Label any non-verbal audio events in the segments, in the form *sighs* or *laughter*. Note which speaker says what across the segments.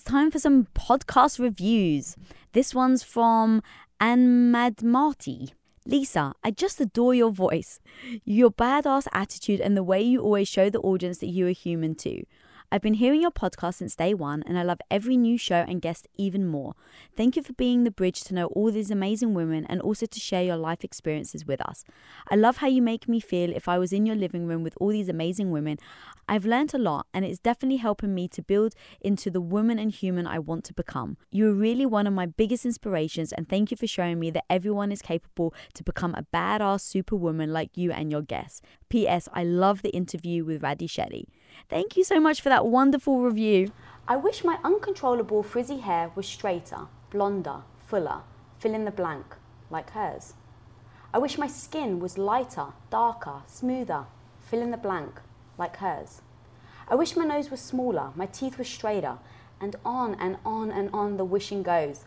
Speaker 1: It's time for some podcast reviews. This one's from Anmad Marty. Lisa, I just adore your voice, your badass attitude, and the way you always show the audience that you are human too. I've been hearing your podcast since day one, and I love every new show and guest even more. Thank you for being the bridge to know all these amazing women and also to share your life experiences with us. I love how you make me feel if I was in your living room with all these amazing women. I've learned a lot, and it's definitely helping me to build into the woman and human I want to become. You are really one of my biggest inspirations, and thank you for showing me that everyone is capable to become a badass superwoman like you and your guests. P.S. I love the interview with Radhi Shetty. Thank you so much for that wonderful review.
Speaker 2: I wish my uncontrollable frizzy hair was straighter, blonder, fuller, fill in the blank, like hers. I wish my skin was lighter, darker, smoother, fill in the blank, like hers. I wish my nose was smaller, my teeth were straighter, and on and on and on the wishing goes.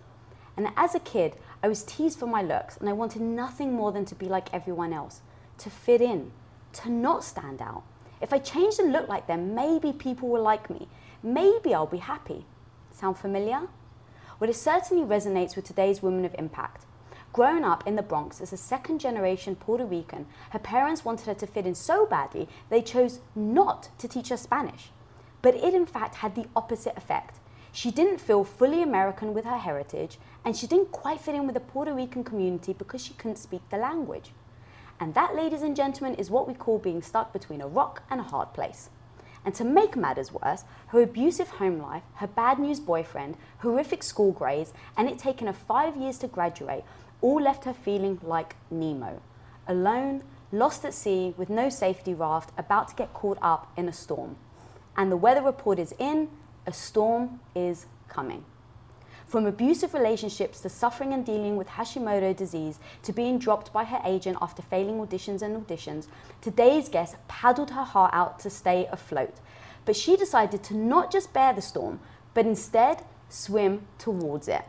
Speaker 2: And as a kid, I was teased for my looks, and I wanted nothing more than to be like everyone else, to fit in, to not stand out. If I change and look like them, maybe people will like me. Maybe I'll be happy. Sound familiar? Well, it certainly resonates with today's women of impact. Growing up in the Bronx as a second generation Puerto Rican, her parents wanted her to fit in so badly they chose not to teach her Spanish. But it in fact had the opposite effect. She didn't feel fully American with her heritage, and she didn't quite fit in with the Puerto Rican community because she couldn't speak the language. And that, ladies and gentlemen, is what we call being stuck between a rock and a hard place. And to make matters worse, her abusive home life, her bad news boyfriend, horrific school grades, and it taking her five years to graduate all left her feeling like Nemo. Alone, lost at sea, with no safety raft, about to get caught up in a storm. And the weather report is in, a storm is coming. From abusive relationships to suffering and dealing with Hashimoto disease to being dropped by her agent after failing auditions and auditions, today's guest paddled her heart out to stay afloat. But she decided to not just bear the storm, but instead swim towards it.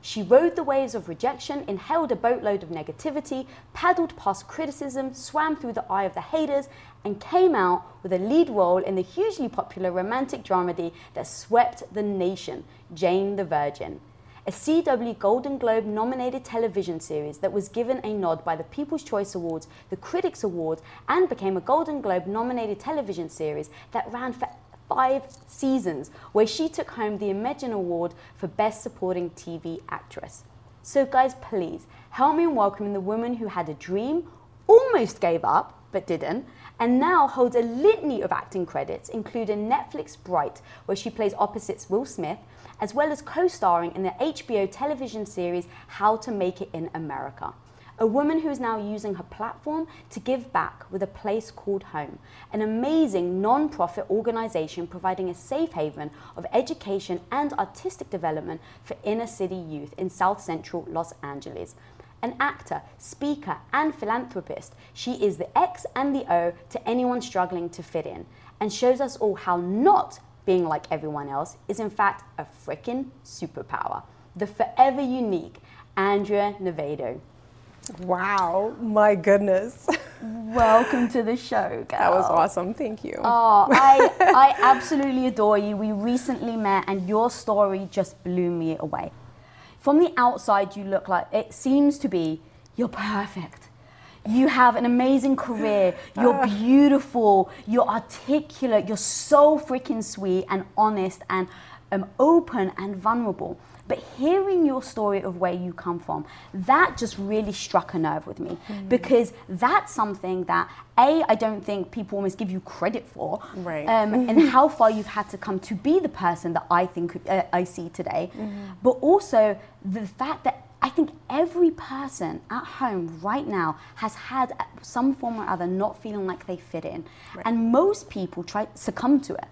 Speaker 2: She rode the waves of rejection, inhaled a boatload of negativity, paddled past criticism, swam through the eye of the haters, and came out with a lead role in the hugely popular romantic dramedy that swept the nation, Jane the Virgin a CW Golden Globe nominated television series that was given a nod by the People's Choice Awards, the Critics Awards, and became a Golden Globe nominated television series that ran for five seasons, where she took home the Imagen Award for Best Supporting TV Actress. So, guys, please help me in welcoming the woman who had a dream, almost gave up, but didn't, and now holds a litany of acting credits, including Netflix Bright, where she plays opposites Will Smith, as well as co starring in the HBO television series How to Make It in America. A woman who is now using her platform to give back with a place called Home, an amazing non profit organization providing a safe haven of education and artistic development for inner city youth in South Central Los Angeles. An actor, speaker, and philanthropist, she is the X and the O to anyone struggling to fit in and shows us all how not being like everyone else is in fact a freaking superpower. The forever unique Andrea Navedo.
Speaker 3: Wow, my goodness.
Speaker 2: Welcome to the show, girl. *laughs*
Speaker 3: That was awesome. Thank you.
Speaker 2: Oh, I, *laughs* I absolutely adore you. We recently met, and your story just blew me away. From the outside, you look like it seems to be you're perfect you have an amazing career. You're beautiful. You're articulate. You're so freaking sweet and honest and um, open and vulnerable. But hearing your story of where you come from, that just really struck a nerve with me mm. because that's something that a I don't think people almost give you credit for,
Speaker 3: right?
Speaker 2: Um, *laughs* and how far you've had to come to be the person that I think uh, I see today, mm-hmm. but also the fact that I think every person at home right now has had some form or other not feeling like they fit in. Right. And most people try succumb to it.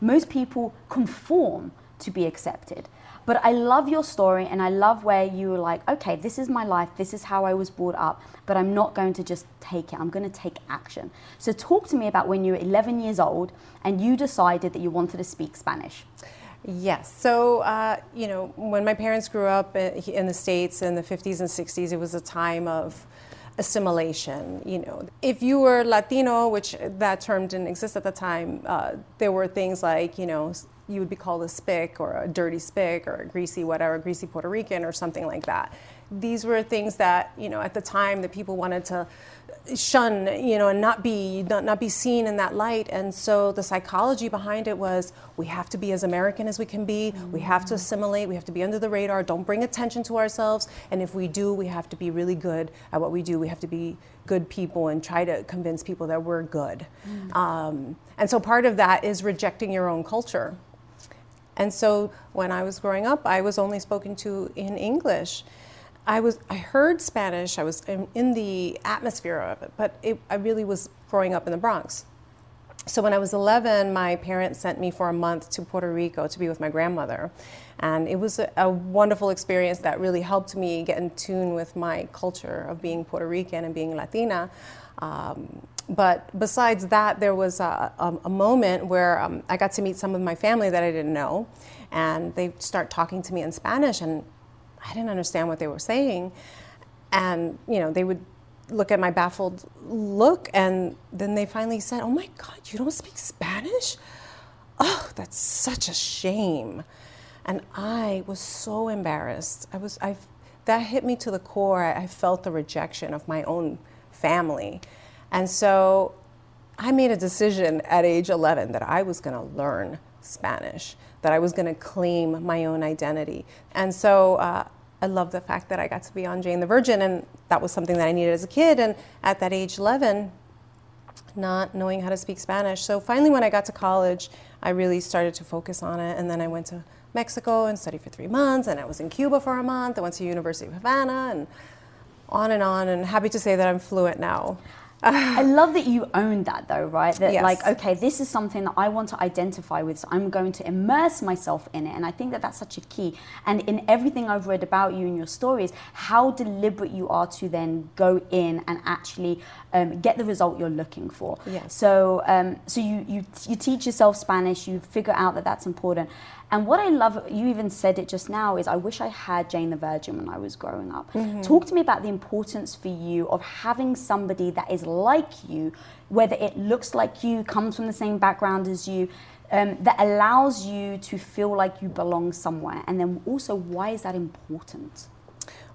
Speaker 2: Most people conform to be accepted. But I love your story and I love where you were like, okay, this is my life, this is how I was brought up, but I'm not going to just take it, I'm going to take action. So, talk to me about when you were 11 years old and you decided that you wanted to speak Spanish.
Speaker 3: Yes. So, uh, you know, when my parents grew up in the States in the 50s and 60s, it was a time of assimilation. You know, if you were Latino, which that term didn't exist at the time, uh, there were things like you know you would be called a spick or a dirty spick or a greasy whatever, greasy Puerto Rican or something like that. These were things that you know at the time that people wanted to shun, you know, and not be not, not be seen in that light. And so the psychology behind it was we have to be as American as we can be. Mm-hmm. We have to assimilate. We have to be under the radar. Don't bring attention to ourselves. And if we do, we have to be really good at what we do. We have to be good people and try to convince people that we're good. Mm-hmm. Um, and so part of that is rejecting your own culture. And so when I was growing up, I was only spoken to in English. I was I heard Spanish. I was in, the atmosphere of it, but it, I really was growing up in the Bronx. So when I was 11, my parents sent me for a month to Puerto Rico to be with my grandmother, and it was a, a wonderful experience that really helped me get in tune with my culture of being Puerto Rican and being Latina. Um, but besides that, there was a, a, a moment where um, I got to meet some of my family that I didn't know, and they start talking to me in Spanish, and I didn't understand what they were saying. And, you know, they would look at my baffled look and then they finally said, Oh my God, you don't speak Spanish? Oh, that's such a shame. And I was so embarrassed. I was, I, that hit me to the core. I, I felt the rejection of my own family. And so I made a decision at age 11 that I was going to learn Spanish that I was going to claim my own identity. And so uh, I love the fact that I got to be on Jane the Virgin, and that was something that I needed as a kid. And at that age 11, not knowing how to speak Spanish. So finally, when I got to college, I really started to focus on it. And then I went to Mexico and studied for three months, and I was in Cuba for a month. I went to University of Havana, and on and on. And happy to say that I'm fluent now. *sighs*
Speaker 4: I love that you own that though, right? That
Speaker 3: yes.
Speaker 4: like, okay, this is something that I want to identify with, so I'm going to immerse myself in it. And I think that that's such a key. And in everything I've read about you and your stories, how deliberate you are to then go in and actually um, get the result you're looking for.
Speaker 3: Yes.
Speaker 4: So, um, so you, you you teach yourself Spanish, you figure out that that's important. And what I love, you even said it just now, is I wish I had Jane the Virgin when I was growing up. Mm-hmm. Talk to me about the importance for you of having somebody that is like you, whether it looks like you, comes from the same background as you, um, that allows you to feel like you belong somewhere. And then also, why is that important?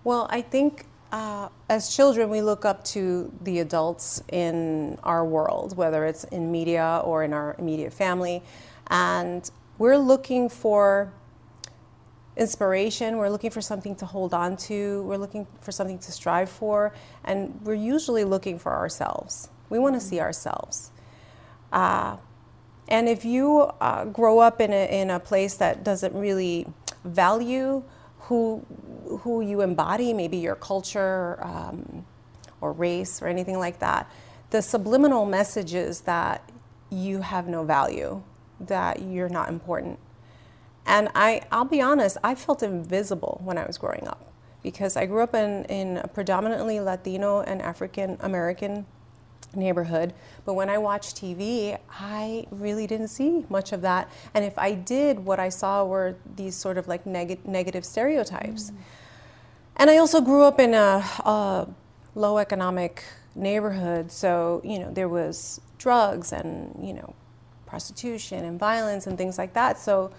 Speaker 3: Well, I think uh, as children, we look up to the adults in our world, whether it's in media or in our immediate family. And we're looking for inspiration, we're looking for something to hold on to, we're looking for something to strive for, and we're usually looking for ourselves. We want to see ourselves. Uh, and if you uh, grow up in a, in a place that doesn't really value who, who you embody, maybe your culture um, or race or anything like that, the subliminal messages that you have no value that you're not important. And I, I'll be honest, I felt invisible when I was growing up because I grew up in, in a predominantly Latino and African American neighborhood. But when I watched TV, I really didn't see much of that. And if I did, what I saw were these sort of like neg- negative stereotypes. Mm. And I also grew up in a, a low economic neighborhood. So, you know, there was drugs and, you know, prostitution and violence and things like that. So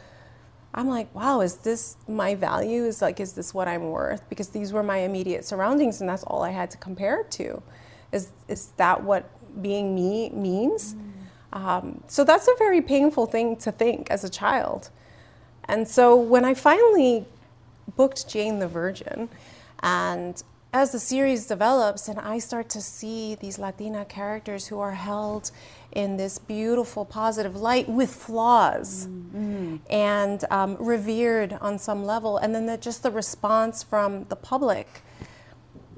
Speaker 3: I'm like, wow, is this my value? Is like, is this what I'm worth? Because these were my immediate surroundings, and that's all I had to compare to. Is is that what being me means? Mm. Um, so that's a very painful thing to think as a child. And so when I finally booked Jane the Virgin, and as the series develops and I start to see these Latina characters who are held in this beautiful, positive light with flaws mm-hmm. and um, revered on some level, and then the, just the response from the public,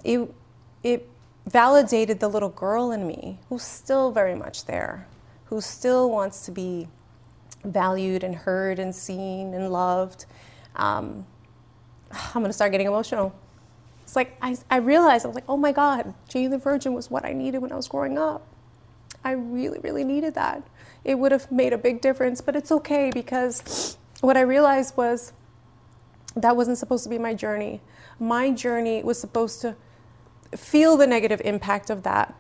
Speaker 3: it, it validated the little girl in me who's still very much there, who still wants to be valued and heard and seen and loved. Um, *sighs* I'm gonna start getting emotional. It's like I, I realized I was like, oh my God, Jane the Virgin was what I needed when I was growing up. I really, really needed that. It would have made a big difference, but it's okay because what I realized was that wasn't supposed to be my journey. My journey was supposed to feel the negative impact of that,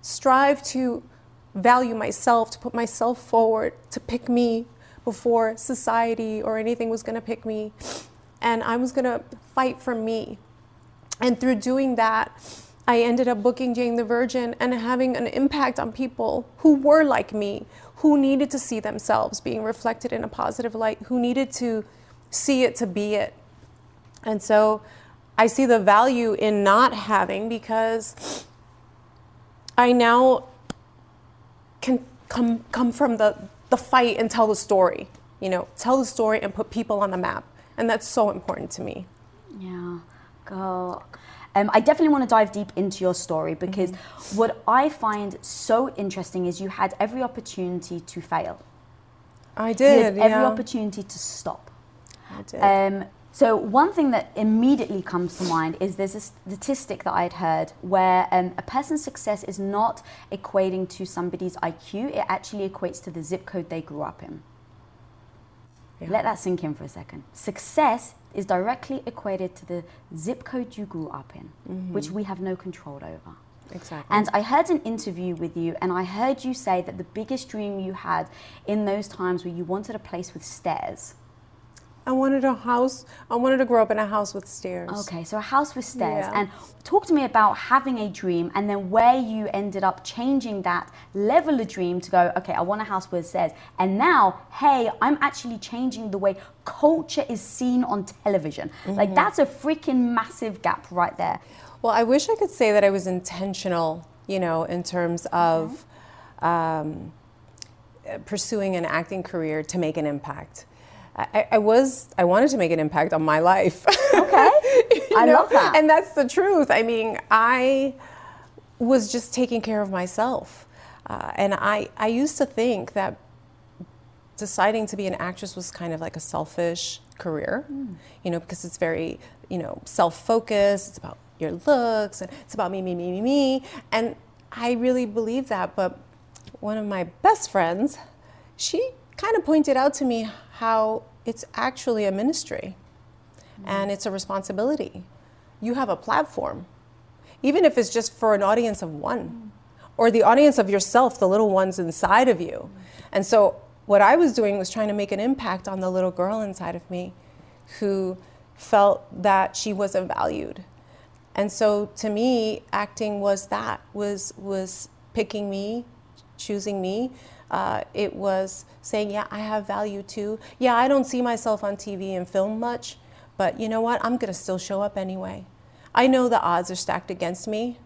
Speaker 3: strive to value myself, to put myself forward, to pick me before society or anything was going to pick me. And I was going to fight for me. And through doing that, I ended up booking Jane the Virgin and having an impact on people who were like me, who needed to see themselves being reflected in a positive light, who needed to see it to be it. And so I see the value in not having because I now can come come from the, the fight and tell the story. You know, tell the story and put people on the map. And that's so important to me.
Speaker 2: Yeah. Girl. Um, I definitely want to dive deep into your story because mm-hmm. what I find so interesting is you had every opportunity to fail.
Speaker 3: I did.
Speaker 2: Every opportunity to stop.
Speaker 3: I did.
Speaker 2: Um, so one thing that immediately comes to mind is there's a statistic that I'd heard where um, a person's success is not equating to somebody's IQ; it actually equates to the zip code they grew up in. Yeah. Let that sink in for a second. Success is directly equated to the zip code you grew up in, mm-hmm. which we have no control over.
Speaker 3: Exactly.
Speaker 2: And I heard an interview with you, and I heard you say that the biggest dream you had in those times where you wanted a place with stairs
Speaker 3: I wanted a house. I wanted to grow up in a house with stairs.
Speaker 2: Okay, so a house with stairs. Yeah. And talk to me about having a dream and then where you ended up changing that level of dream to go, okay, I want a house with stairs. And now, hey, I'm actually changing the way culture is seen on television. Mm-hmm. Like, that's a freaking massive gap right there.
Speaker 3: Well, I wish I could say that I was intentional, you know, in terms of mm-hmm. um, pursuing an acting career to make an impact. I, I, was I wanted to make an impact on my life.
Speaker 2: Okay, *laughs* I know? love that,
Speaker 3: and that's the truth. I mean, I was just taking care of myself, uh, and I I used to think that deciding to be an actress was kind of like a selfish career, mm. you know, because it's very you know self-focused. It's about your looks and it's about me, me, me, me, me, and I really believe that. But one of my best friends, she kind of pointed out to me how it's actually a ministry mm-hmm. and it's a responsibility. You have a platform, even if it's just for an audience of one mm-hmm. or the audience of yourself, the little ones inside of you. And so, what I was doing was trying to make an impact on the little girl inside of me who felt that she wasn't valued. And so to me, acting was that was was picking me, choosing me, uh, it was saying, yeah, I have value too. Yeah, I don't see myself on TV and film much, but you know what? I'm going to still show up anyway. I know the odds are stacked against me,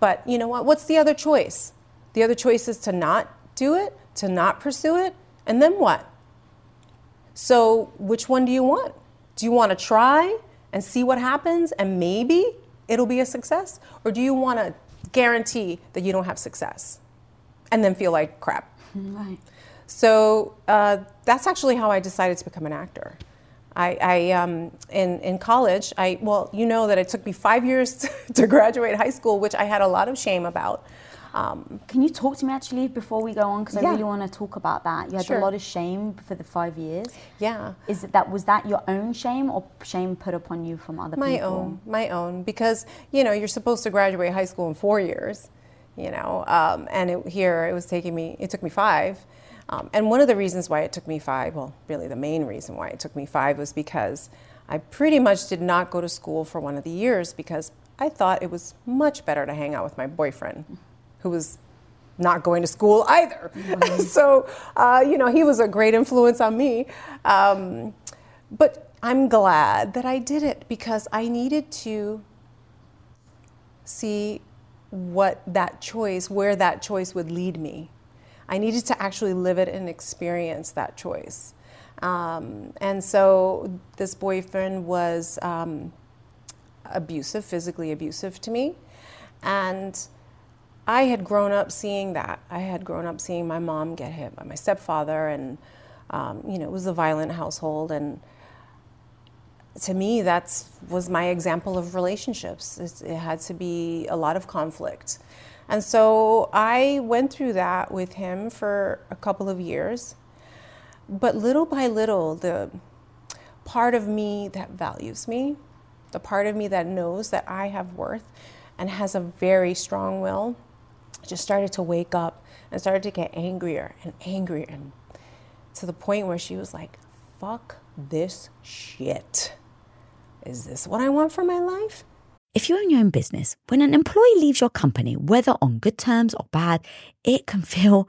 Speaker 3: but you know what? What's the other choice? The other choice is to not do it, to not pursue it, and then what? So, which one do you want? Do you want to try and see what happens and maybe it'll be a success? Or do you want to guarantee that you don't have success and then feel like crap?
Speaker 2: Right.
Speaker 3: So uh, that's actually how I decided to become an actor. I, I um, in, in college, I, well, you know that it took me five years *laughs* to graduate high school, which I had a lot of shame about.
Speaker 2: Um, Can you talk to me actually before we go on? Because yeah. I really want to talk about that. You had
Speaker 3: sure.
Speaker 2: a lot of shame for the five years.
Speaker 3: Yeah.
Speaker 2: Is it that was that your own shame or shame put upon you from other
Speaker 3: my
Speaker 2: people?
Speaker 3: My own, my own. Because you know you're supposed to graduate high school in four years, you know. Um, and it, here it was taking me, it took me five. Um, and one of the reasons why it took me five, well, really the main reason why it took me five was because I pretty much did not go to school for one of the years because I thought it was much better to hang out with my boyfriend, who was not going to school either. Mm-hmm. *laughs* so, uh, you know, he was a great influence on me. Um, but I'm glad that I did it because I needed to see what that choice, where that choice would lead me. I needed to actually live it and experience that choice. Um, and so this boyfriend was um, abusive, physically abusive to me. And I had grown up seeing that. I had grown up seeing my mom get hit by my stepfather, and um, you know, it was a violent household. And to me, that was my example of relationships. It, it had to be a lot of conflict. And so I went through that with him for a couple of years. But little by little, the part of me that values me, the part of me that knows that I have worth, and has a very strong will, just started to wake up and started to get angrier and angrier and to the point where she was like, fuck this shit. Is this what I want for my life?
Speaker 2: If you own your own business, when an employee leaves your company, whether on good terms or bad, it can feel,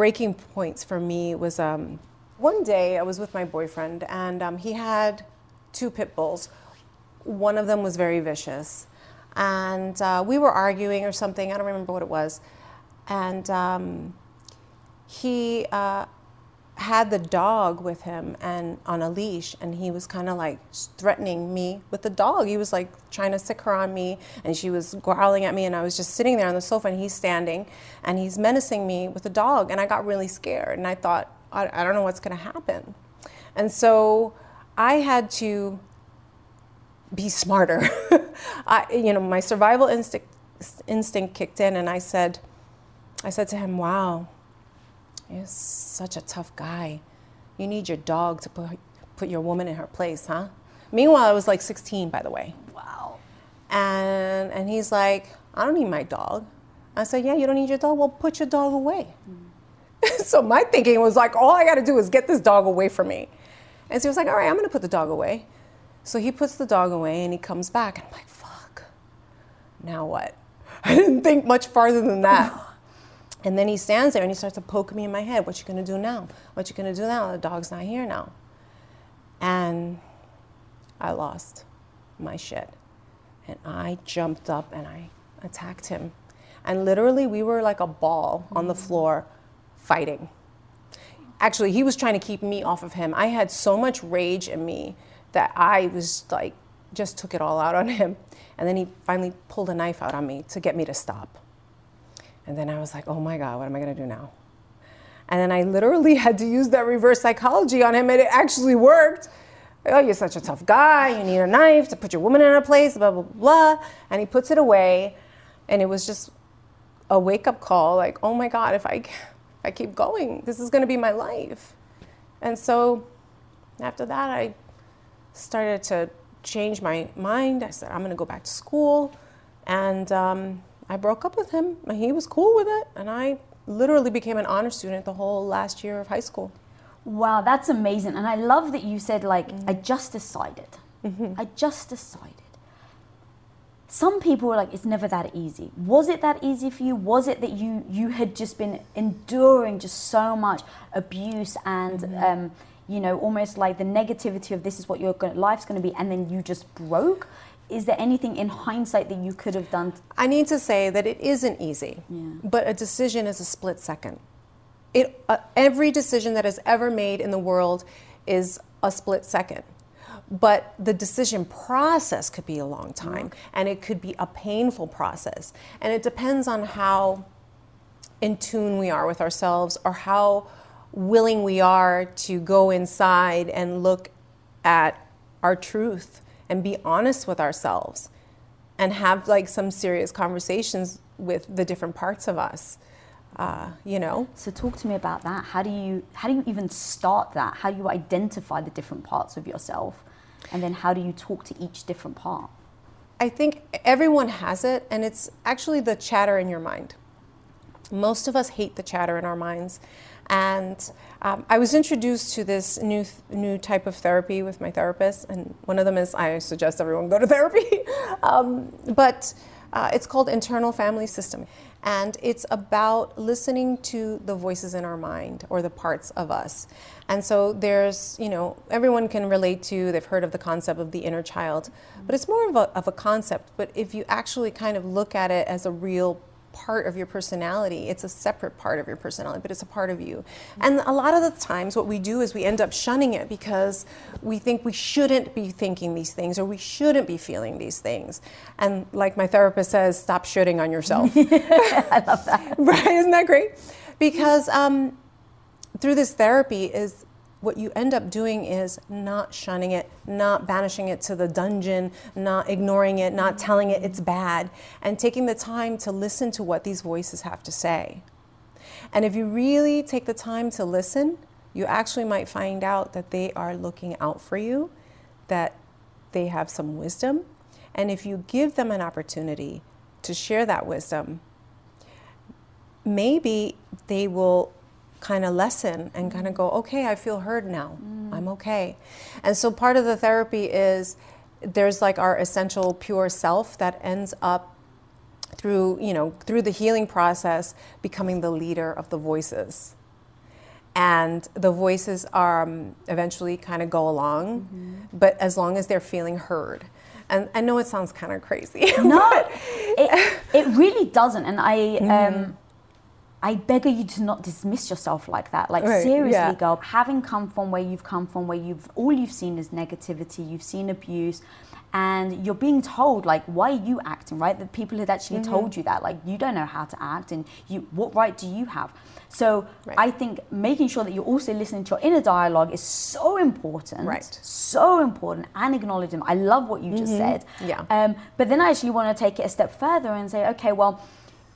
Speaker 3: breaking points for me was um, one day I was with my boyfriend and um, he had two pit bulls. One of them was very vicious. And uh, we were arguing or something, I don't remember what it was. And um, he, uh, had the dog with him and on a leash and he was kind of like threatening me with the dog. He was like trying to sick her on me and she was growling at me and i was just sitting there on the sofa and he's standing and he's menacing me with the dog and i got really scared and i thought i, I don't know what's going to happen. And so i had to be smarter. *laughs* I, you know my survival instinct instinct kicked in and i said i said to him wow you're such a tough guy. You need your dog to put, put your woman in her place, huh? Meanwhile, I was like 16, by the way.
Speaker 2: Wow.
Speaker 3: And, and he's like, I don't need my dog. I said, Yeah, you don't need your dog? Well, put your dog away. Mm. *laughs* so my thinking was like, All I got to do is get this dog away from me. And so he was like, All right, I'm going to put the dog away. So he puts the dog away and he comes back. And I'm like, Fuck. Now what? *laughs* I didn't think much farther than that. *laughs* And then he stands there and he starts to poke me in my head. What you gonna do now? What you gonna do now? The dog's not here now. And I lost my shit. And I jumped up and I attacked him. And literally, we were like a ball on the floor fighting. Actually, he was trying to keep me off of him. I had so much rage in me that I was like, just took it all out on him. And then he finally pulled a knife out on me to get me to stop. And then I was like, oh my God, what am I gonna do now? And then I literally *laughs* had to use that reverse psychology on him, and it actually worked. Oh, you're such a tough guy. You need a knife to put your woman in her place, blah, blah, blah. And he puts it away. And it was just a wake up call like, oh my God, if I, if I keep going, this is going to be my life. And so after that, I started to change my mind. I said, I'm going to go back to school. And um, I broke up with him, and he was cool with it. And I literally became an honor student the whole last year of high school.
Speaker 2: Wow, that's amazing. And I love that you said, like, mm-hmm. I just decided. Mm-hmm. I just decided. Some people were like, it's never that easy. Was it that easy for you? Was it that you you had just been enduring just so much abuse and mm-hmm. um, you know almost like the negativity of this is what your life's going to be, and then you just broke? Is there anything in hindsight that you could have done?
Speaker 3: I need to say that it isn't easy, yeah. but a decision is a split second. It, uh, every decision that is ever made in the world is a split second. But the decision process could be a long time, and it could be a painful process. And it depends on how in tune we are with ourselves or how willing we are to go inside and look at our truth and be honest with ourselves and have like some serious conversations with the different parts of us. Uh, you know.
Speaker 2: So talk to me about that. How do you how do you even start that? How do you identify the different parts of yourself, and then how do you talk to each different part?
Speaker 3: I think everyone has it, and it's actually the chatter in your mind. Most of us hate the chatter in our minds, and um, I was introduced to this new new type of therapy with my therapist, and one of them is I suggest everyone go to *laughs* therapy. um, but uh, it's called internal family system, and it's about listening to the voices in our mind or the parts of us. And so there's, you know, everyone can relate to. They've heard of the concept of the inner child, but it's more of a, of a concept. But if you actually kind of look at it as a real part of your personality. It's a separate part of your personality, but it's a part of you. And a lot of the times, what we do is we end up shunning it because we think we shouldn't be thinking these things or we shouldn't be feeling these things. And like my therapist says, stop shooting on yourself. *laughs*
Speaker 2: I love that. *laughs*
Speaker 3: right? Isn't that great? Because um, through this therapy is what you end up doing is not shunning it, not banishing it to the dungeon, not ignoring it, not telling it it's bad, and taking the time to listen to what these voices have to say. And if you really take the time to listen, you actually might find out that they are looking out for you, that they have some wisdom. And if you give them an opportunity to share that wisdom, maybe they will kind of lessen and kind of go, okay, I feel heard now. Mm. I'm okay. And so part of the therapy is there's like our essential pure self that ends up through, you know, through the healing process becoming the leader of the voices. And the voices are um, eventually kind of go along, mm-hmm. but as long as they're feeling heard. And I know it sounds kind of crazy. *laughs*
Speaker 2: No, it, it really doesn't. And I, mm-hmm. um, I beg you to not dismiss yourself like that. Like right, seriously, yeah. girl, having come from where you've come from, where you've all you've seen is negativity, you've seen abuse, and you're being told like, why are you acting right? The people had actually mm-hmm. told you that, like, you don't know how to act, and you, what right do you have? So right. I think making sure that you're also listening to your inner dialogue is so important,
Speaker 3: right?
Speaker 2: So important, and acknowledging. I love what you mm-hmm. just said.
Speaker 3: Yeah.
Speaker 2: Um, but then I actually want to take it a step further and say, okay, well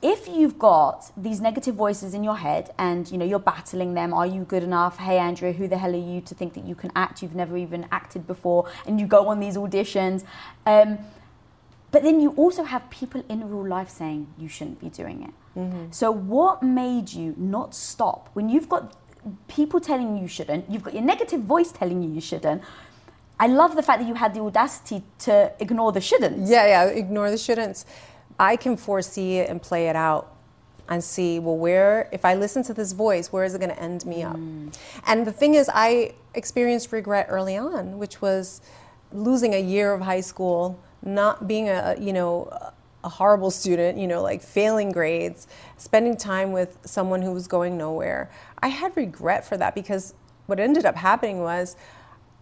Speaker 2: if you've got these negative voices in your head and you know you're battling them are you good enough hey andrea who the hell are you to think that you can act you've never even acted before and you go on these auditions um, but then you also have people in real life saying you shouldn't be doing it mm-hmm. so what made you not stop when you've got people telling you you shouldn't you've got your negative voice telling you you shouldn't I love the fact that you had the audacity to ignore the shouldn'ts.
Speaker 3: Yeah, yeah, ignore the shouldn'ts. I can foresee it and play it out and see, well, where, if I listen to this voice, where is it going to end me up? Mm. And the thing is, I experienced regret early on, which was losing a year of high school, not being a, you know, a horrible student, you know, like failing grades, spending time with someone who was going nowhere. I had regret for that because what ended up happening was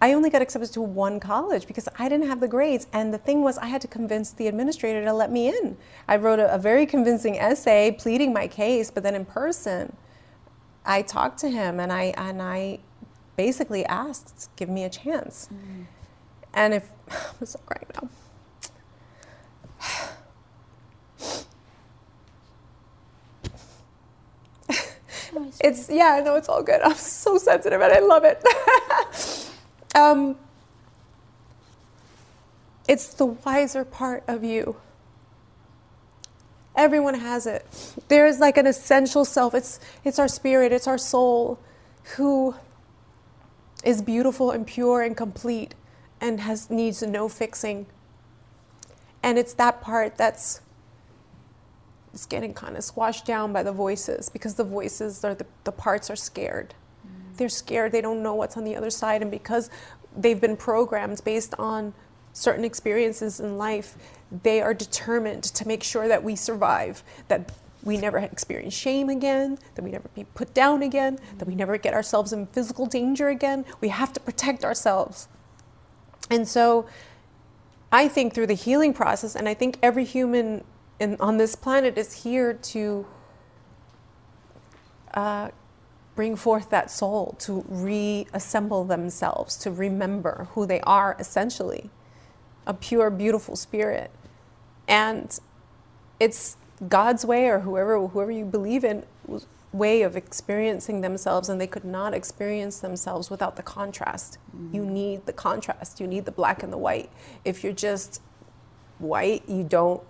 Speaker 3: I only got accepted to one college because I didn't have the grades. And the thing was, I had to convince the administrator to let me in. I wrote a, a very convincing essay pleading my case, but then in person, I talked to him and I and I basically asked, "Give me a chance." Mm. And if *sighs* I'm so crying now. *sighs* it's yeah, no, it's all good. I'm so sensitive and I love it. *laughs* um, it's the wiser part of you. Everyone has it. There's like an essential self. It's it's our spirit, it's our soul who is beautiful and pure and complete and has needs no fixing. And it's that part that's is getting kind of squashed down by the voices because the voices are the, the parts are scared. They're scared, they don't know what's on the other side, and because they've been programmed based on certain experiences in life, they are determined to make sure that we survive, that we never experience shame again, that we never be put down again, that we never get ourselves in physical danger again. We have to protect ourselves. And so I think through the healing process, and I think every human in, on this planet is here to uh, bring forth that soul, to reassemble themselves, to remember who they are essentially a pure, beautiful spirit. And it's God's way or whoever, whoever you believe in way of experiencing themselves and they could not experience themselves without the contrast. Mm. You need the contrast. You need the black and the white. If you're just white, you don't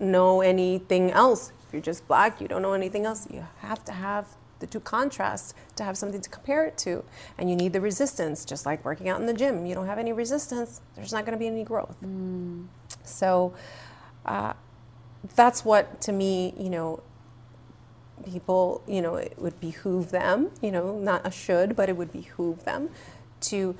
Speaker 3: know anything else. If you're just black, you don't know anything else. You have to have the two contrasts to have something to compare it to. And you need the resistance, just like working out in the gym. You don't have any resistance, there's not going to be any growth. Mm. So uh, that's what, to me, you know, people, you know, it would behoove them, you know, not a should, but it would behoove them to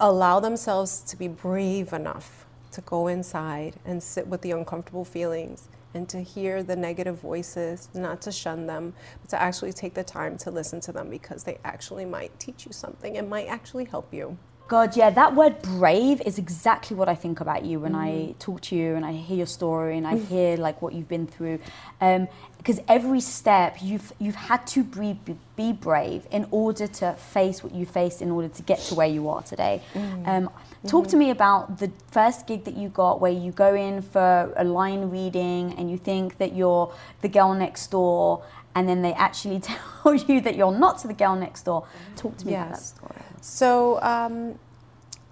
Speaker 3: allow themselves to be brave enough to go inside and sit with the uncomfortable feelings and to hear the negative voices, not to shun them, but to actually take the time to listen to them because they actually might teach you something and might actually help you.
Speaker 2: God, yeah, that word brave is exactly what I think about you when mm. I talk to you and I hear your story and I mm. hear like what you've been through. Um, because every step you've you've had to be, be brave in order to face what you faced in order to get to where you are today. Mm. Um, Talk to me about the first gig that you got where you go in for a line reading and you think that you're the girl next door and then they actually *laughs* tell you that you're not the girl next door. Talk to me yes. about that story.
Speaker 3: So um,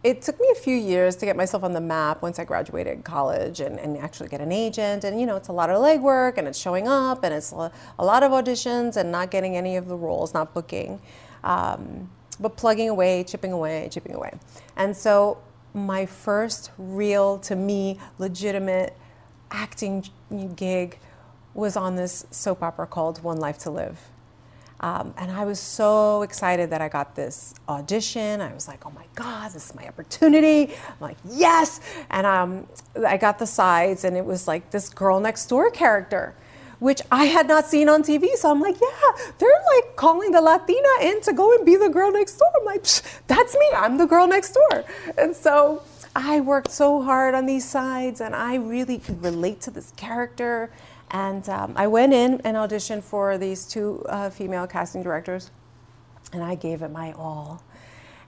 Speaker 3: it took me a few years to get myself on the map once I graduated college and, and actually get an agent. And you know, it's a lot of legwork and it's showing up and it's a, lot of auditions and not getting any of the roles, not booking. Um, but plugging away, chipping away, chipping away. And so my first real, to me, legitimate acting gig was on this soap opera called One Life to Live. Um, and I was so excited that I got this audition. I was like, oh my God, this is my opportunity. I'm like, yes. And um, I got the sides, and it was like this girl next door character which I had not seen on TV. So I'm like, yeah, they're like calling the Latina in to go and be the girl next door. I'm like, that's me. I'm the girl next door. And so I worked so hard on these sides and I really could relate to this character. And um, I went in and auditioned for these two uh, female casting directors and I gave it my all.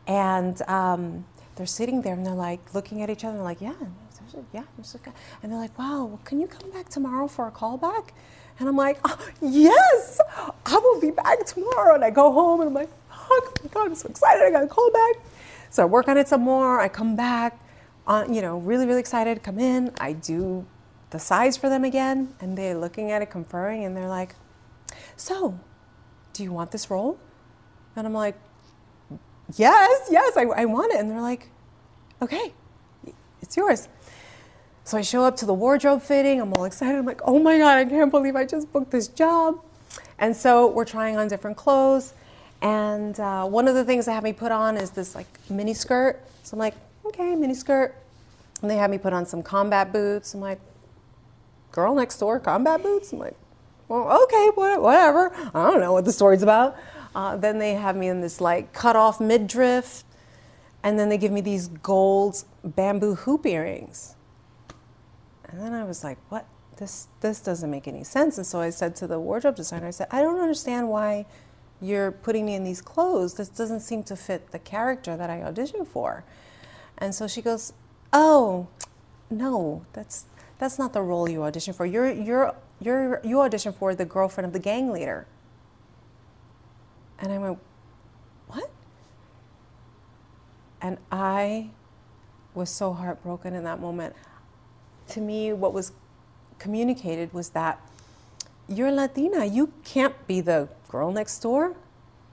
Speaker 3: And um, they're sitting there and they're like looking at each other and they're like, yeah, yeah, and they're like, wow, well, can you come back tomorrow for a callback? And I'm like, oh, yes, I will be back tomorrow. And I go home and I'm like, oh my God, I'm so excited. I got a call back. So I work on it some more. I come back, on, you know, really, really excited, come in. I do the sides for them again. And they're looking at it, conferring, and they're like, so, do you want this role? And I'm like, yes, yes, I, I want it. And they're like, okay, it's yours. So I show up to the wardrobe fitting. I'm all excited. I'm like, oh my God, I can't believe I just booked this job. And so we're trying on different clothes. And uh, one of the things they have me put on is this like mini skirt. So I'm like, okay, mini skirt. And they have me put on some combat boots. I'm like, girl next door, combat boots? I'm like, well, okay, whatever. I don't know what the story's about. Uh, then they have me in this like cut off midriff. And then they give me these gold bamboo hoop earrings. And then I was like, what? This, this doesn't make any sense. And so I said to the wardrobe designer, I said, I don't understand why you're putting me in these clothes. This doesn't seem to fit the character that I auditioned for. And so she goes, Oh, no, that's, that's not the role you audition for. You're, you're, you're, you auditioned for the girlfriend of the gang leader. And I went, What? And I was so heartbroken in that moment. To me, what was communicated was that you're Latina. You can't be the girl next door.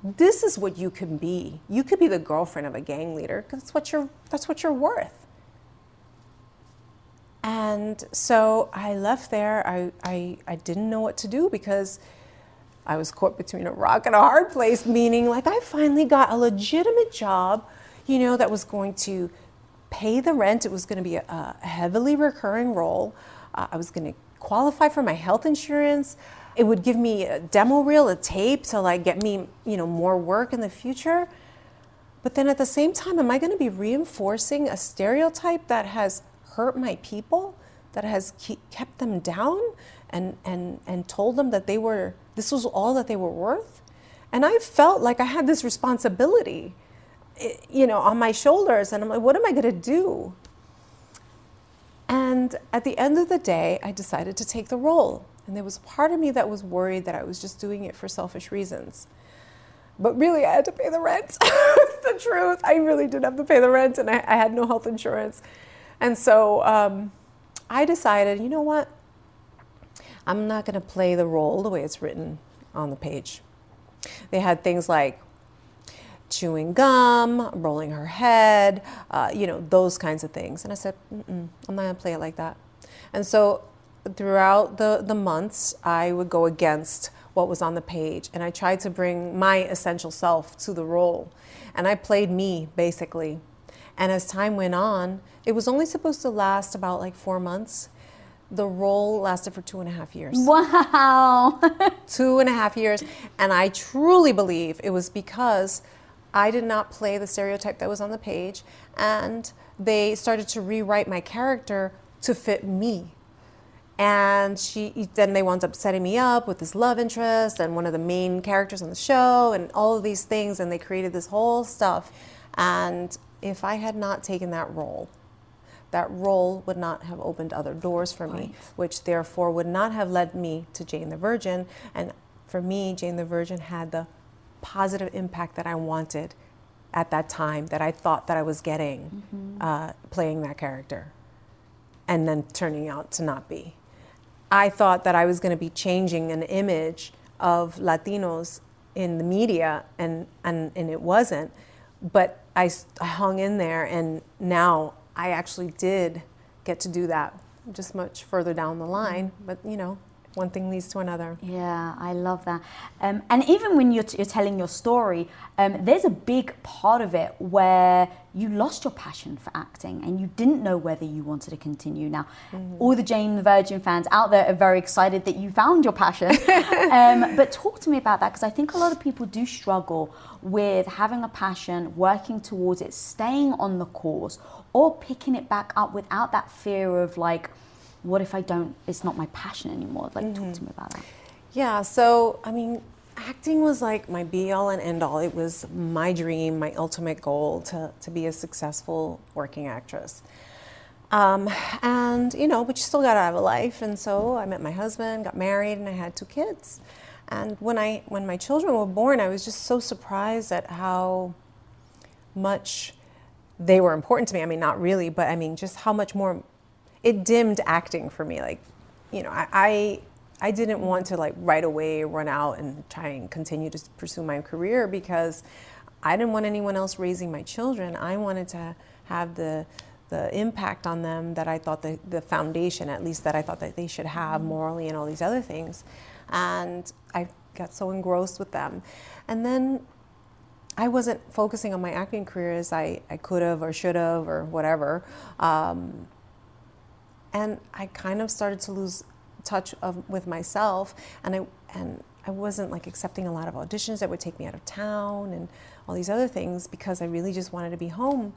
Speaker 3: This is what you can be. You could be the girlfriend of a gang leader. because That's what you're. That's what you're worth. And so I left there. I, I, I didn't know what to do because I was caught between a rock and a hard place, meaning like I finally got a legitimate job, you know, that was going to pay the rent. It was going to be a, a heavily recurring role. Uh, I was going to qualify for my health insurance. It would give me a demo reel, a tape to like get me, you know, more work in the future. But then at the same time, am I going to be reinforcing a stereotype that has hurt my people, that has kept them down and, and, and told them that they were, this was all that they were worth? And I felt like I had this responsibility, you know, on my shoulders. And I'm like, what am I going to do? And at the end of the day, I decided to take the role. And there was part of me that was worried that I was just doing it for selfish reasons. But really, I had to pay the rent. *laughs* the truth. I really did have to pay the rent, and I, I had no health insurance. And so um, I decided, you know what? I'm not going to play the role the way it's written on the page. They had things like chewing gum, rolling her head, uh, you know, those kinds of things. And I said, I'm not going to play it like that. And so throughout the, the months, I would go against what was on the page. And I tried to bring my essential self to the role. And I played me, basically. And as time went on, it was only supposed to last about like four months. The role lasted for two and a half years.
Speaker 2: Wow. *laughs*
Speaker 3: two and a half years. And I truly believe it was because I did not play the stereotype that was on the page. And they started to rewrite my character to fit me and she then they wound up setting me up with this love interest and one of the main characters on the show and all of these things and they created this whole stuff and if i had not taken that role that role would not have opened other doors for me which therefore would not have led me to jane the virgin and for me jane the virgin had the positive impact that i wanted at that time that i thought that i was getting mm-hmm. uh, playing that character and then turning out to not be I thought that I was going to be changing an image of Latinos in the media, and, and, and it wasn't. But I, I hung in there, and now I actually did get to do that just much further down the line. But, you know, one thing leads to another.
Speaker 2: Yeah, I love that. Um, and even when you're, t- you're telling your story, um, there's a big part of it where you lost your passion for acting and you didn't know whether you wanted to continue. Now, mm-hmm. all the Jane the Virgin fans out there are very excited that you found your passion. *laughs* um, but talk to me about that because I think a lot of people do struggle with having a passion, working towards it, staying on the course, or picking it back up without that fear of like, what if I don't, it's not my passion anymore? Like, mm-hmm. talk to me about that.
Speaker 3: Yeah, so, I mean, acting was like my be all and end all. It was my dream, my ultimate goal to, to be a successful working actress. Um, and, you know, but you still got to have a life. And so I met my husband, got married, and I had two kids. And when, I, when my children were born, I was just so surprised at how much they were important to me. I mean, not really, but I mean, just how much more it dimmed acting for me. Like, you know, I, I, I didn't want to like right away run out and try and continue to pursue my career because I didn't want anyone else raising my children. I wanted to have the the impact on them that I thought the, the foundation, at least that I thought that they should have morally and all these other things. And I got so engrossed with them. And then I wasn't focusing on my acting career as I, I could have or should have or whatever. Um, and I kind of started to lose touch of, with myself, and I and I wasn't like accepting a lot of auditions that would take me out of town and all these other things because I really just wanted to be home.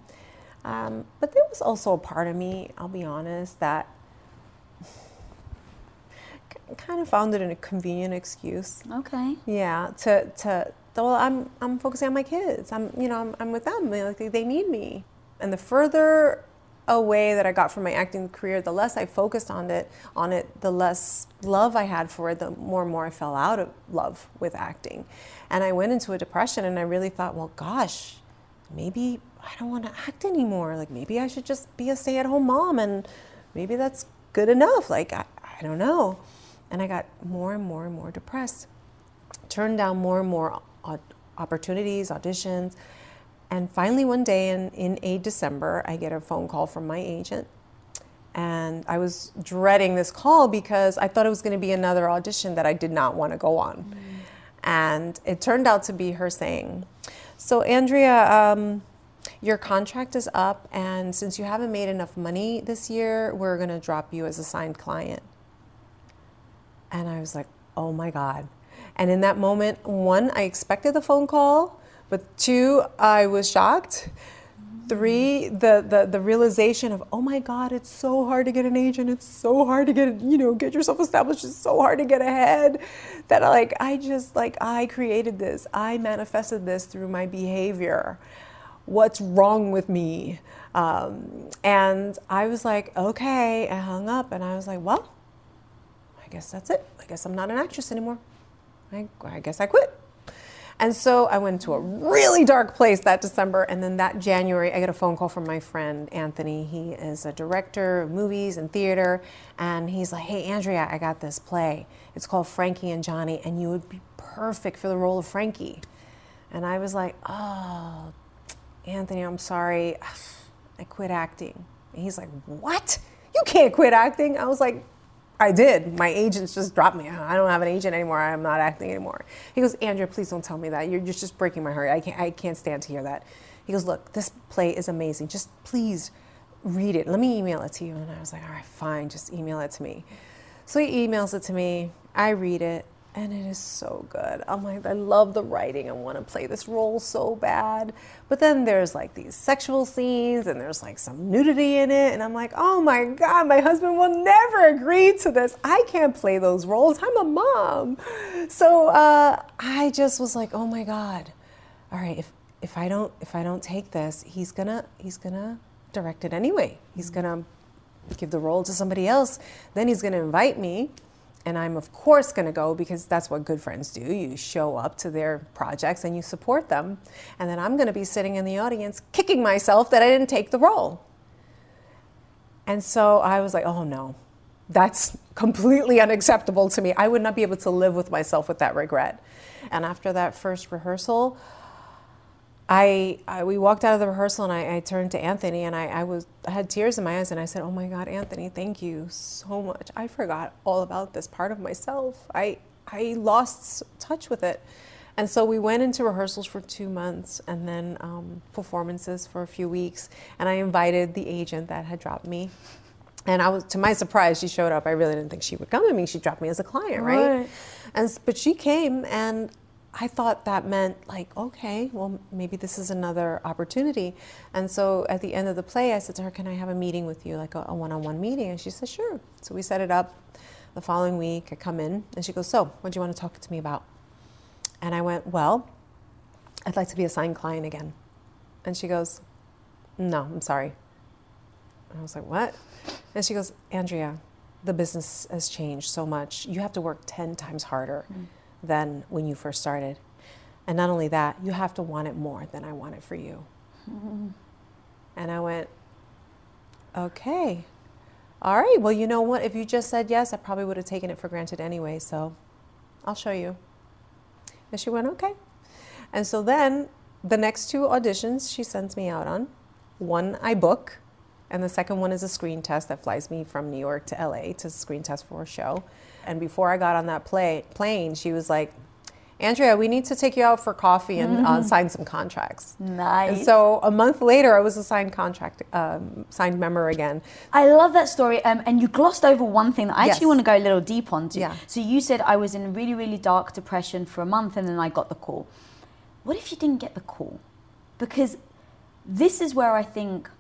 Speaker 3: Um, but there was also a part of me, I'll be honest, that kind of found it in a convenient excuse.
Speaker 2: Okay.
Speaker 3: Yeah, to to well, I'm I'm focusing on my kids. I'm you know I'm, I'm with them. Like they, they need me. And the further away that I got from my acting career, the less I focused on it, on it, the less love I had for it, the more and more I fell out of love with acting. And I went into a depression and I really thought, well, gosh, maybe I don't want to act anymore. Like maybe I should just be a stay-at-home mom and maybe that's good enough. Like I, I don't know. And I got more and more and more depressed. Turned down more and more opportunities, auditions. And finally, one day in, in a December, I get a phone call from my agent. And I was dreading this call because I thought it was going to be another audition that I did not want to go on. Mm. And it turned out to be her saying, So, Andrea, um, your contract is up, and since you haven't made enough money this year, we're going to drop you as a signed client. And I was like, Oh my God. And in that moment, one, I expected the phone call, but two, I was shocked. Three, the, the, the realization of, oh my God, it's so hard to get an agent. It's so hard to get, you know, get yourself established. It's so hard to get ahead that like, I just, like, I created this. I manifested this through my behavior. What's wrong with me? Um, and I was like, okay. I hung up and I was like, well, I guess that's it. I guess I'm not an actress anymore. I, I guess I quit. And so I went to a really dark place that December. And then that January, I get a phone call from my friend Anthony. He is a director of movies and theater. And he's like, Hey, Andrea, I got this play. It's called Frankie and Johnny, and you would be perfect for the role of Frankie. And I was like, Oh, Anthony, I'm sorry. *sighs* I quit acting. And he's like, What? You can't quit acting. I was like, I did. My agents just dropped me. I don't have an agent anymore. I'm not acting anymore. He goes, Andrea, please don't tell me that. You're just breaking my heart. I can't, I can't stand to hear that. He goes, look, this play is amazing. Just please read it. Let me email it to you. And I was like, all right, fine. Just email it to me. So he emails it to me. I read it and it is so good. I'm like, I love the writing. I want to play this role so bad. But then there's like these sexual scenes and there's like some nudity in it. And I'm like, oh my God, my husband will never agree to this. I can't play those roles. I'm a mom. So uh, I just was like, oh my God. All right, if, if I don't if I don't take this, he's gonna he's gonna direct it anyway. He's gonna give the role to somebody else. Then he's gonna invite me and I'm, of course, going to go because that's what good friends do. You show up to their projects and you support them. And then I'm going to be sitting in the audience kicking myself that I didn't take the role. And so I was like, oh no, that's completely unacceptable to me. I would not be able to live with myself with that regret. And after that first rehearsal, I, I, we walked out of the rehearsal and I, I turned to Anthony and I, I was I had tears in my eyes and I said, "Oh my God, Anthony, thank you so much. I forgot all about this part of myself. I I lost touch with it." And so we went into rehearsals for two months and then um, performances for a few weeks. And I invited the agent that had dropped me. And I was, to my surprise, she showed up. I really didn't think she would come. I mean, she dropped me as a client, right? right? And but she came, and I thought that meant like, okay, well, maybe this is another opportunity. And so at the end of the play, I said to her, Can I have a meeting with you, like a one on one meeting? And she said, Sure. So we set it up the following week. I come in and she goes, So, what do you want to talk to me about? And I went, Well, I'd like to be a signed client again. And she goes, No, I'm sorry. And I was like, What? And she goes, Andrea, the business has changed so much. You have to work 10 times harder. Mm than when you first started. And not only that, you have to want it more than I want it for you. Mm-hmm. And I went, okay. All right, well, you know what? If you just said yes, I probably would have taken it for granted anyway, so I'll show you. And she went, okay. And so then the next two auditions she sends me out on one I book, and the second one is a screen test that flies me from New York to LA to screen test for a show. And before I got on that play, plane, she was like, Andrea, we need to take you out for coffee and uh, mm-hmm. sign some contracts.
Speaker 2: Nice.
Speaker 3: And so a month later, I was a signed contract, um, signed member again.
Speaker 2: I love that story. Um, and you glossed over one thing that I yes. actually want to go a little deep onto.
Speaker 3: Yeah.
Speaker 2: So you said I was in really, really dark depression for a month and then I got the call. What if you didn't get the call? Because this is where I think,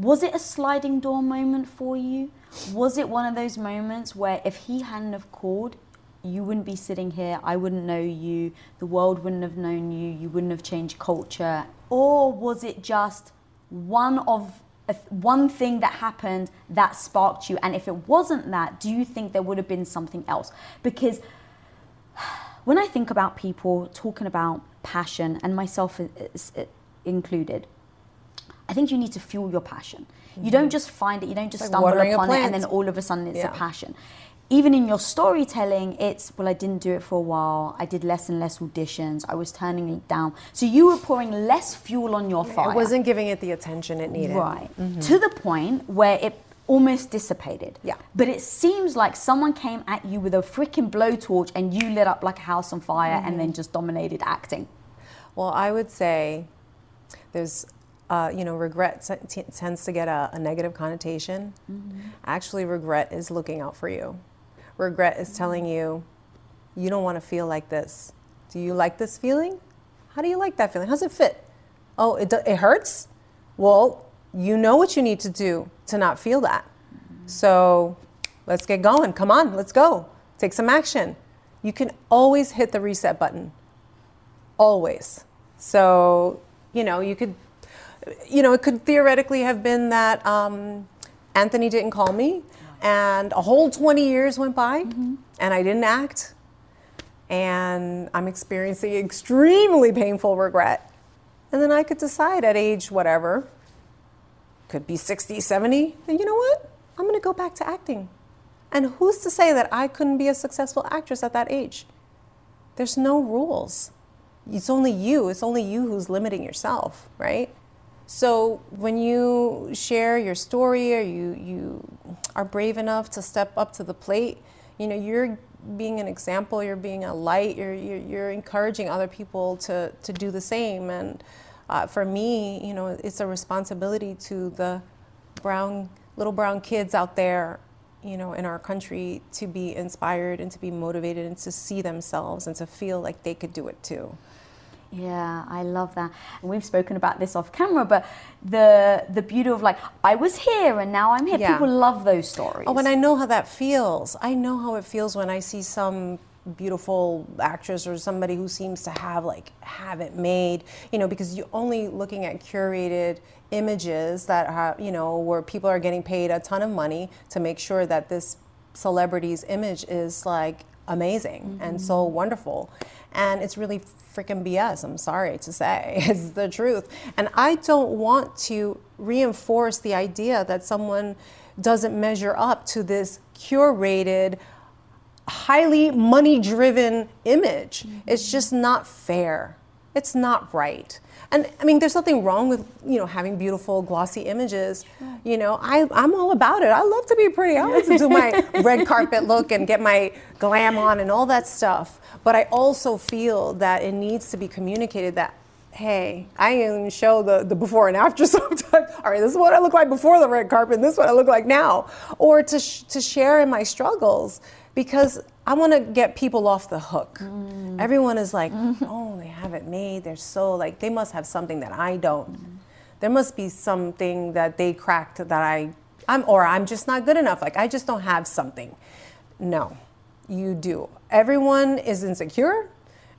Speaker 2: was it a sliding door moment for you? Was it one of those moments where if he hadn't have called, you wouldn't be sitting here, I wouldn't know you, the world wouldn't have known you, you wouldn't have changed culture? Or was it just one of one thing that happened that sparked you? And if it wasn't that, do you think there would have been something else? Because *sighs* when I think about people talking about passion, and myself included, I think you need to fuel your passion. You mm-hmm. don't just find it, you don't just
Speaker 3: Like
Speaker 2: stumble upon it and then all of a sudden it's
Speaker 3: Yeah.
Speaker 2: a passion. Even in your storytelling, it's, well, I didn't do it for a while. I did less and less auditions. I was turning it down. So you were pouring less fuel on your fire.
Speaker 3: I wasn't giving it the attention it needed.
Speaker 2: Right. Mm-hmm. To the point where it almost dissipated.
Speaker 3: Yeah.
Speaker 2: But it seems like someone came at you with a freaking blowtorch and you lit up like a house on fire and mm-hmm. then just dominated acting.
Speaker 3: Well, I would say there's, uh, you know, regret t- tends to get a, a negative connotation. Actually, regret is looking out for you. Regret is telling you, you don't want to feel like this. Do you like this feeling? How do you like that feeling? How's it fit? Oh, it, it hurts? Well, you know what you need to do to not feel that. So let's get going. Come on, let's go. Take some action. You can always hit the reset button always. So, you know, you could, you know, it could theoretically have been that um, Anthony didn't call me and a whole 20 years went by and I didn't act. And I'm experiencing extremely painful regret. And then I could decide at age whatever, could be 60, 70, and you know what? I'm gonna go back to acting. And who's to say that I couldn't be a successful actress at that age? There's no rules. It's only you. It's only you who's limiting yourself, right? So when you share your story or you, you are brave enough to step up to the plate, you know, you're being an example, you're being a light, you're, you're, you're encouraging other people to, to do the same. And uh, for me, you know, it's a responsibility to the brown, little brown kids out there, you know, in our country to be inspired and to be motivated and to see themselves and to feel like they could do it too.
Speaker 2: Yeah, I love that. And we've spoken about this off camera, but the the beauty of like I was here and now I'm here.
Speaker 3: Yeah.
Speaker 2: People love those stories.
Speaker 3: Oh, and I know how that feels. I know how it feels when I see some beautiful actress or somebody who seems to have like have it made, you know, because you're only looking at curated images that are you know, where people are getting paid a ton of money to make sure that this celebrity's image is like amazing and so mm-hmm. wonderful. And it's really freaking BS, I'm sorry to say. *laughs* It's the truth. And I don't want to reinforce the idea that someone doesn't measure up to this curated, highly money driven image. Mm-hmm. It's just not fair. It's not right. And I mean, there's nothing wrong with you know having beautiful glossy images. You know, I I'm all about it. I love to be pretty. I like to do my *laughs* red carpet look and get my glam on and all that stuff. But I also feel that it needs to be communicated that hey, I even show the, the before and after *laughs* sometimes. All right, this is what I look like before the red carpet, this is what I look like now. Or to, sh- to share in my struggles because I want to get people off the hook. Mm. Everyone is like, mm-hmm. *laughs* oh, they have it made. They're so like, they must have something that I don't. Mm-hmm. There must be something that they cracked that I, I'm, or I'm just not good enough. Like, I just don't have something. No, you do. Everyone is insecure.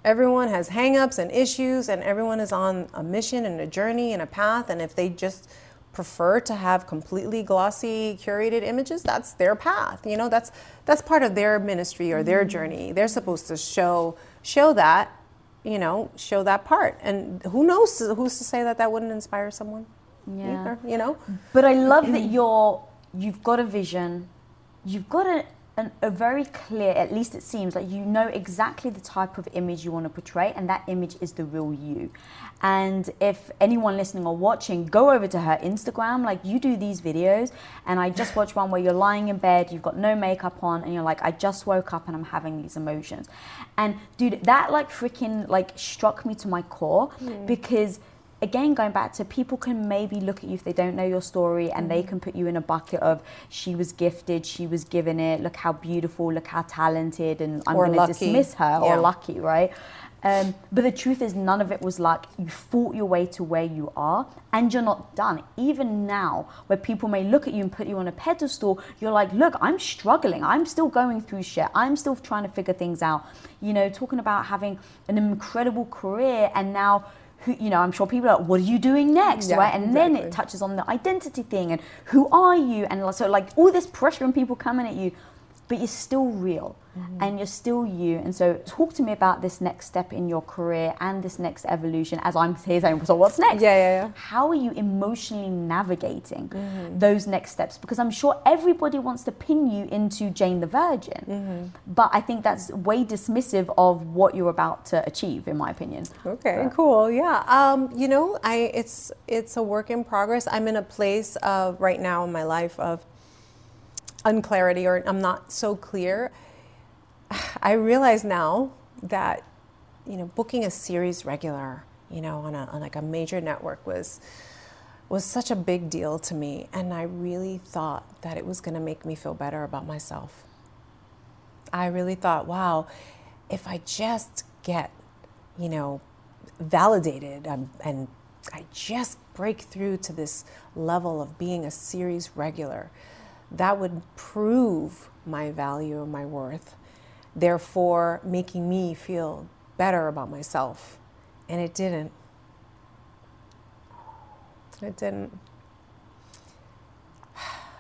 Speaker 3: Everyone has hangups and issues, and everyone is on a mission and a journey and a path. And if they just prefer to have completely glossy, curated images, that's their path. You know, that's that's part of their ministry or their mm-hmm. journey. They're supposed to show show that, you know, show that part. And who knows? Who's to say that that wouldn't inspire someone?
Speaker 2: Yeah.
Speaker 3: Either, you know.
Speaker 2: But I love that you're you've got a vision, you've got a an, a very clear, at least it seems like you know exactly the type of image you want to portray, and that image is the real you. And if anyone listening or watching, go over to her Instagram. Like you do these videos, and I just watched one where you're lying in bed, you've got no makeup on, and you're like, I just woke up and I'm having these emotions. And dude, that like freaking like struck me to my core because again going back to people can maybe look at you if they don't know your story and they can put you in a bucket of she was gifted she was given it look how beautiful look how talented and i'm going to dismiss her or lucky right? Um, but the truth is none of it was luck you fought your way to where you are and you're not done. Even now where people may look at you and put you on a pedestal you're like look i'm struggling. I'm still going through shit. I'm still trying to figure things out. You know talking about having an incredible career and now who, you know, I'm sure people are like, what are you doing next,
Speaker 3: Yeah,
Speaker 2: right? And then it touches on the identity thing and who are you? And so, like, all this pressure and people coming at you, but you're still real
Speaker 3: Mm-hmm.
Speaker 2: and you're still you. And so, talk to me about this next step in your career and this next evolution as I'm *laughs* here saying, so what's next?
Speaker 3: Yeah, yeah, yeah.
Speaker 2: How are you emotionally navigating
Speaker 3: Mm-hmm.
Speaker 2: those next steps? Because I'm sure everybody wants to pin you into Jane the Virgin,
Speaker 3: Mm-hmm.
Speaker 2: but I think that's way dismissive of what you're about to achieve, in my opinion.
Speaker 3: Okay, cool. Yeah. Um, you know, I it's it's a work in progress. I'm in a place of right now in my life of unclarity or I'm not so clear. I realize now that you know booking a series regular, you know, on a on like a major network was was such a big deal to me and I really thought that it was going to make me feel better about myself. I really thought, wow, if I just get, you know, validated um, and I just break through to this level of being a series regular, that would prove my value and my worth, therefore making me feel better about myself. And it didn't. It didn't.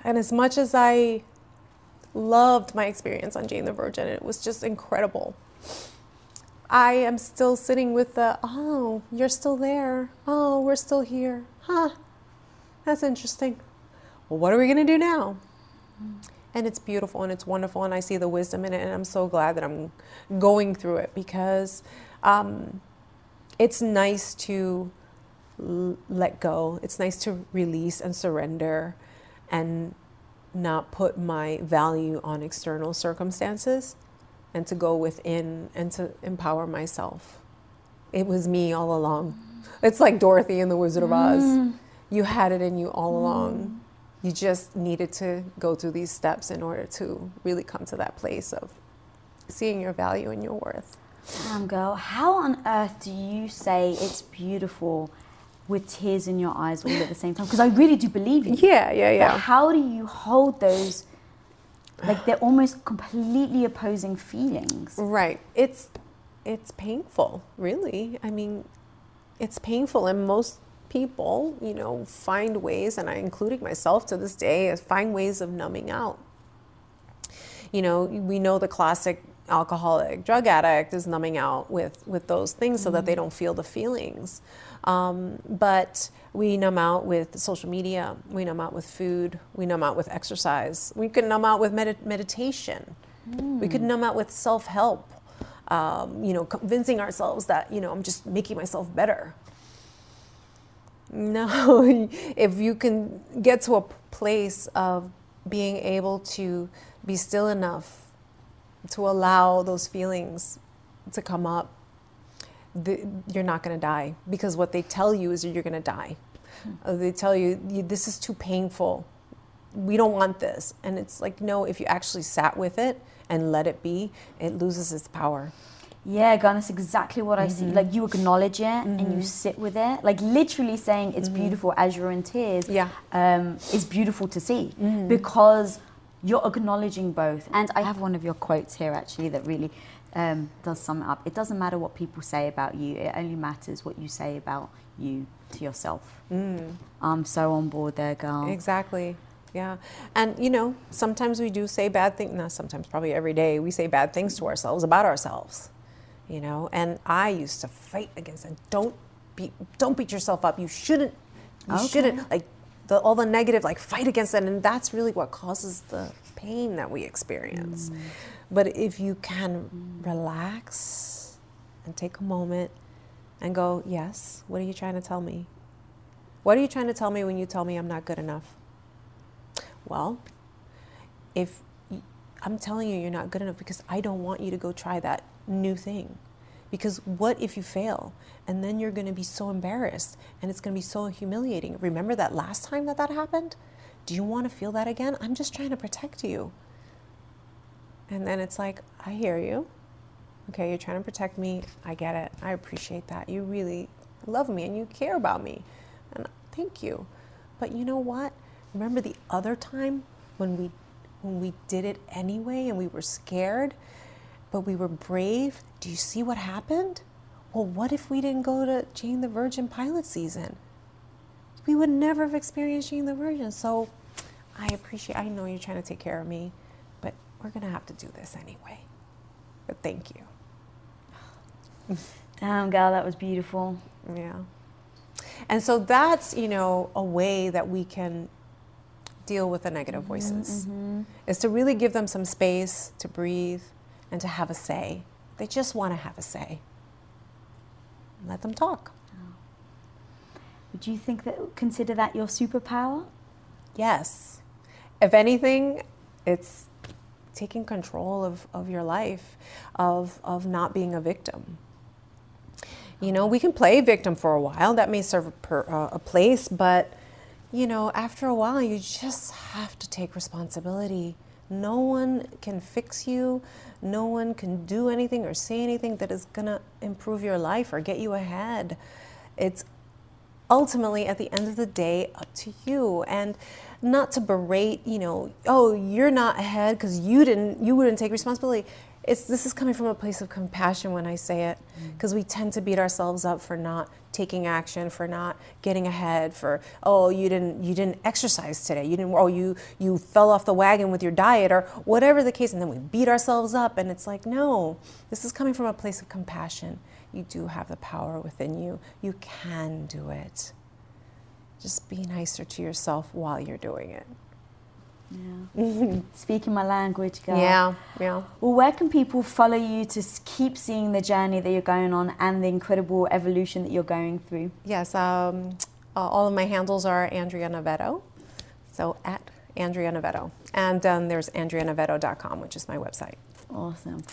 Speaker 3: And as much as I loved my experience on Jane the Virgin. It was just incredible. I am still sitting with the, oh, you're still there. Oh, we're still here. Huh. That's interesting. Well, what are we going to do now? And it's beautiful and it's wonderful, and I see the wisdom in it, and I'm so glad that I'm going through it because um, it's nice to l- let go. It's nice to release and surrender and not put my value on external circumstances and to go within and to empower myself. It was me all along. It's like Dorothy in The Wizard of Oz. You had it in you all along. You just needed to go through these steps in order to really come to that place of seeing your value and your worth.
Speaker 2: Damn, girl, how on earth do you say it's beautiful with tears in your eyes all at the same time? Because I really do believe you.
Speaker 3: Yeah, yeah,
Speaker 2: But how do you hold those, like they're almost completely opposing feelings?
Speaker 3: Right. It's it's painful, really. I mean, it's painful and most people, you know, find ways and I including myself to this day, find ways of numbing out. You know, we know the classic alcoholic drug addict is numbing out with with those things so that they don't feel the feelings. Um, but we numb out with social media. We numb out with food. We numb out with exercise. We could numb out with med- meditation. We could numb out with self help. Um, you know, convincing ourselves that you know I'm just making myself better. No, *laughs* if you can get to a place of being able to be still enough to allow those feelings to come up, the, you're not going to die because what they tell you is you're going to die. Uh, they tell you this is too painful. We don't want this. And it's like, no, if you actually sat with it and let it be, it loses its power.
Speaker 2: Yeah, Gun, that's exactly what I see.
Speaker 3: Mm-hmm.
Speaker 2: Like you acknowledge it and you sit with it. Like literally saying it's beautiful as you're in tears.
Speaker 3: Mm-hmm. Yeah.
Speaker 2: um, is beautiful to see because you're acknowledging both. And I have one of your quotes here actually that really um, does sum it up. It doesn't matter what people say about you. It only matters what you say about you to yourself. I'm so on board there, girl.
Speaker 3: Exactly. Yeah. And, you know, sometimes we do say bad things, not sometimes, probably every day, we say bad things to ourselves about ourselves, you know. And I used to fight against it. Don't beat, don't beat yourself up. You shouldn't, you
Speaker 2: Okay.
Speaker 3: shouldn't, like, the, all the negative, like, fight against it. And that's really what causes the pain that we experience. Mm. But if you can relax and take a moment and go, yes, what are you trying to tell me? What are you trying to tell me when you tell me I'm not good enough? Well, if I'm telling you you're not good enough because I don't want you to go try that new thing. Because what if you fail? And then you're going to be so embarrassed and it's going to be so humiliating. Remember that last time that that happened? Do you want to feel that again? I'm just trying to protect you. And then it's like, I hear you. Okay, you're trying to protect me. I get it. I appreciate that. You really love me and you care about me. And thank you. But you know what? Remember the other time when we when we did it anyway and we were scared, but we were brave? Do you see what happened? well, what if we didn't go to Jane the Virgin pilot season? We would never have experienced Jane the Virgin. So I appreciate, I know you're trying to take care of me, but we're going to have to do this anyway. But thank you. *sighs*
Speaker 2: Damn, girl, that was beautiful.
Speaker 3: Yeah. And so that's, you know, a way that we can deal with the negative mm-hmm, voices mm-hmm. is to really give them some space to breathe and to have a say. They just want to have a say. Let them talk.
Speaker 2: Would you think that consider that your superpower?
Speaker 3: Yes. If anything, it's taking control of, of your life, of, of not being a victim. You know, we can play victim for a while, that may serve a, per, uh, a place, but you know, after a while, you just have to take responsibility. No one can fix you, no one can do anything or say anything that is gonna improve your life or get you ahead. It's ultimately at the end of the day up to you. And not to berate you know oh you're not ahead because you didn't you wouldn't take responsibility it's this is coming from a place of compassion when i say it mm. because we tend to beat ourselves up for not taking action for not getting ahead for oh you didn't you didn't exercise today. You didn't oh you you fell off the wagon with your diet or whatever the case and then we beat ourselves up and it's like no this is coming from a place of compassion. You do have the power within you. You can do it. Just be nicer to yourself while you're doing it
Speaker 2: Yeah. *laughs* Speaking my language, girl.
Speaker 3: yeah yeah
Speaker 2: Well, where can people follow you to keep seeing the journey that you're going on and the incredible evolution that you're going through?
Speaker 3: Yes, um, uh, all of my handles are Andrea Navedo, so at Andrea Navedo. And um, there's andreanavedo.com, which is my website.
Speaker 2: Awesome.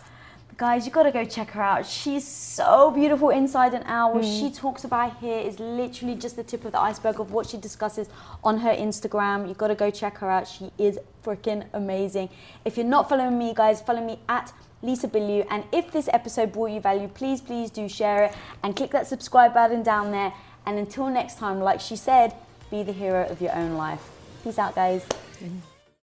Speaker 2: Guys, you gotta go check her out. She's so beautiful inside and out. What she hmm. talks about here is literally just the tip of the iceberg of what she discusses on her Instagram. You gotta go check her out. She is freaking amazing. If you're not following me, guys, follow me at Lisa Bilyeu. And if this episode brought you value, please, please do share it and click that subscribe button down there. And until next time, like she said, be the hero of your own life. Peace out, guys.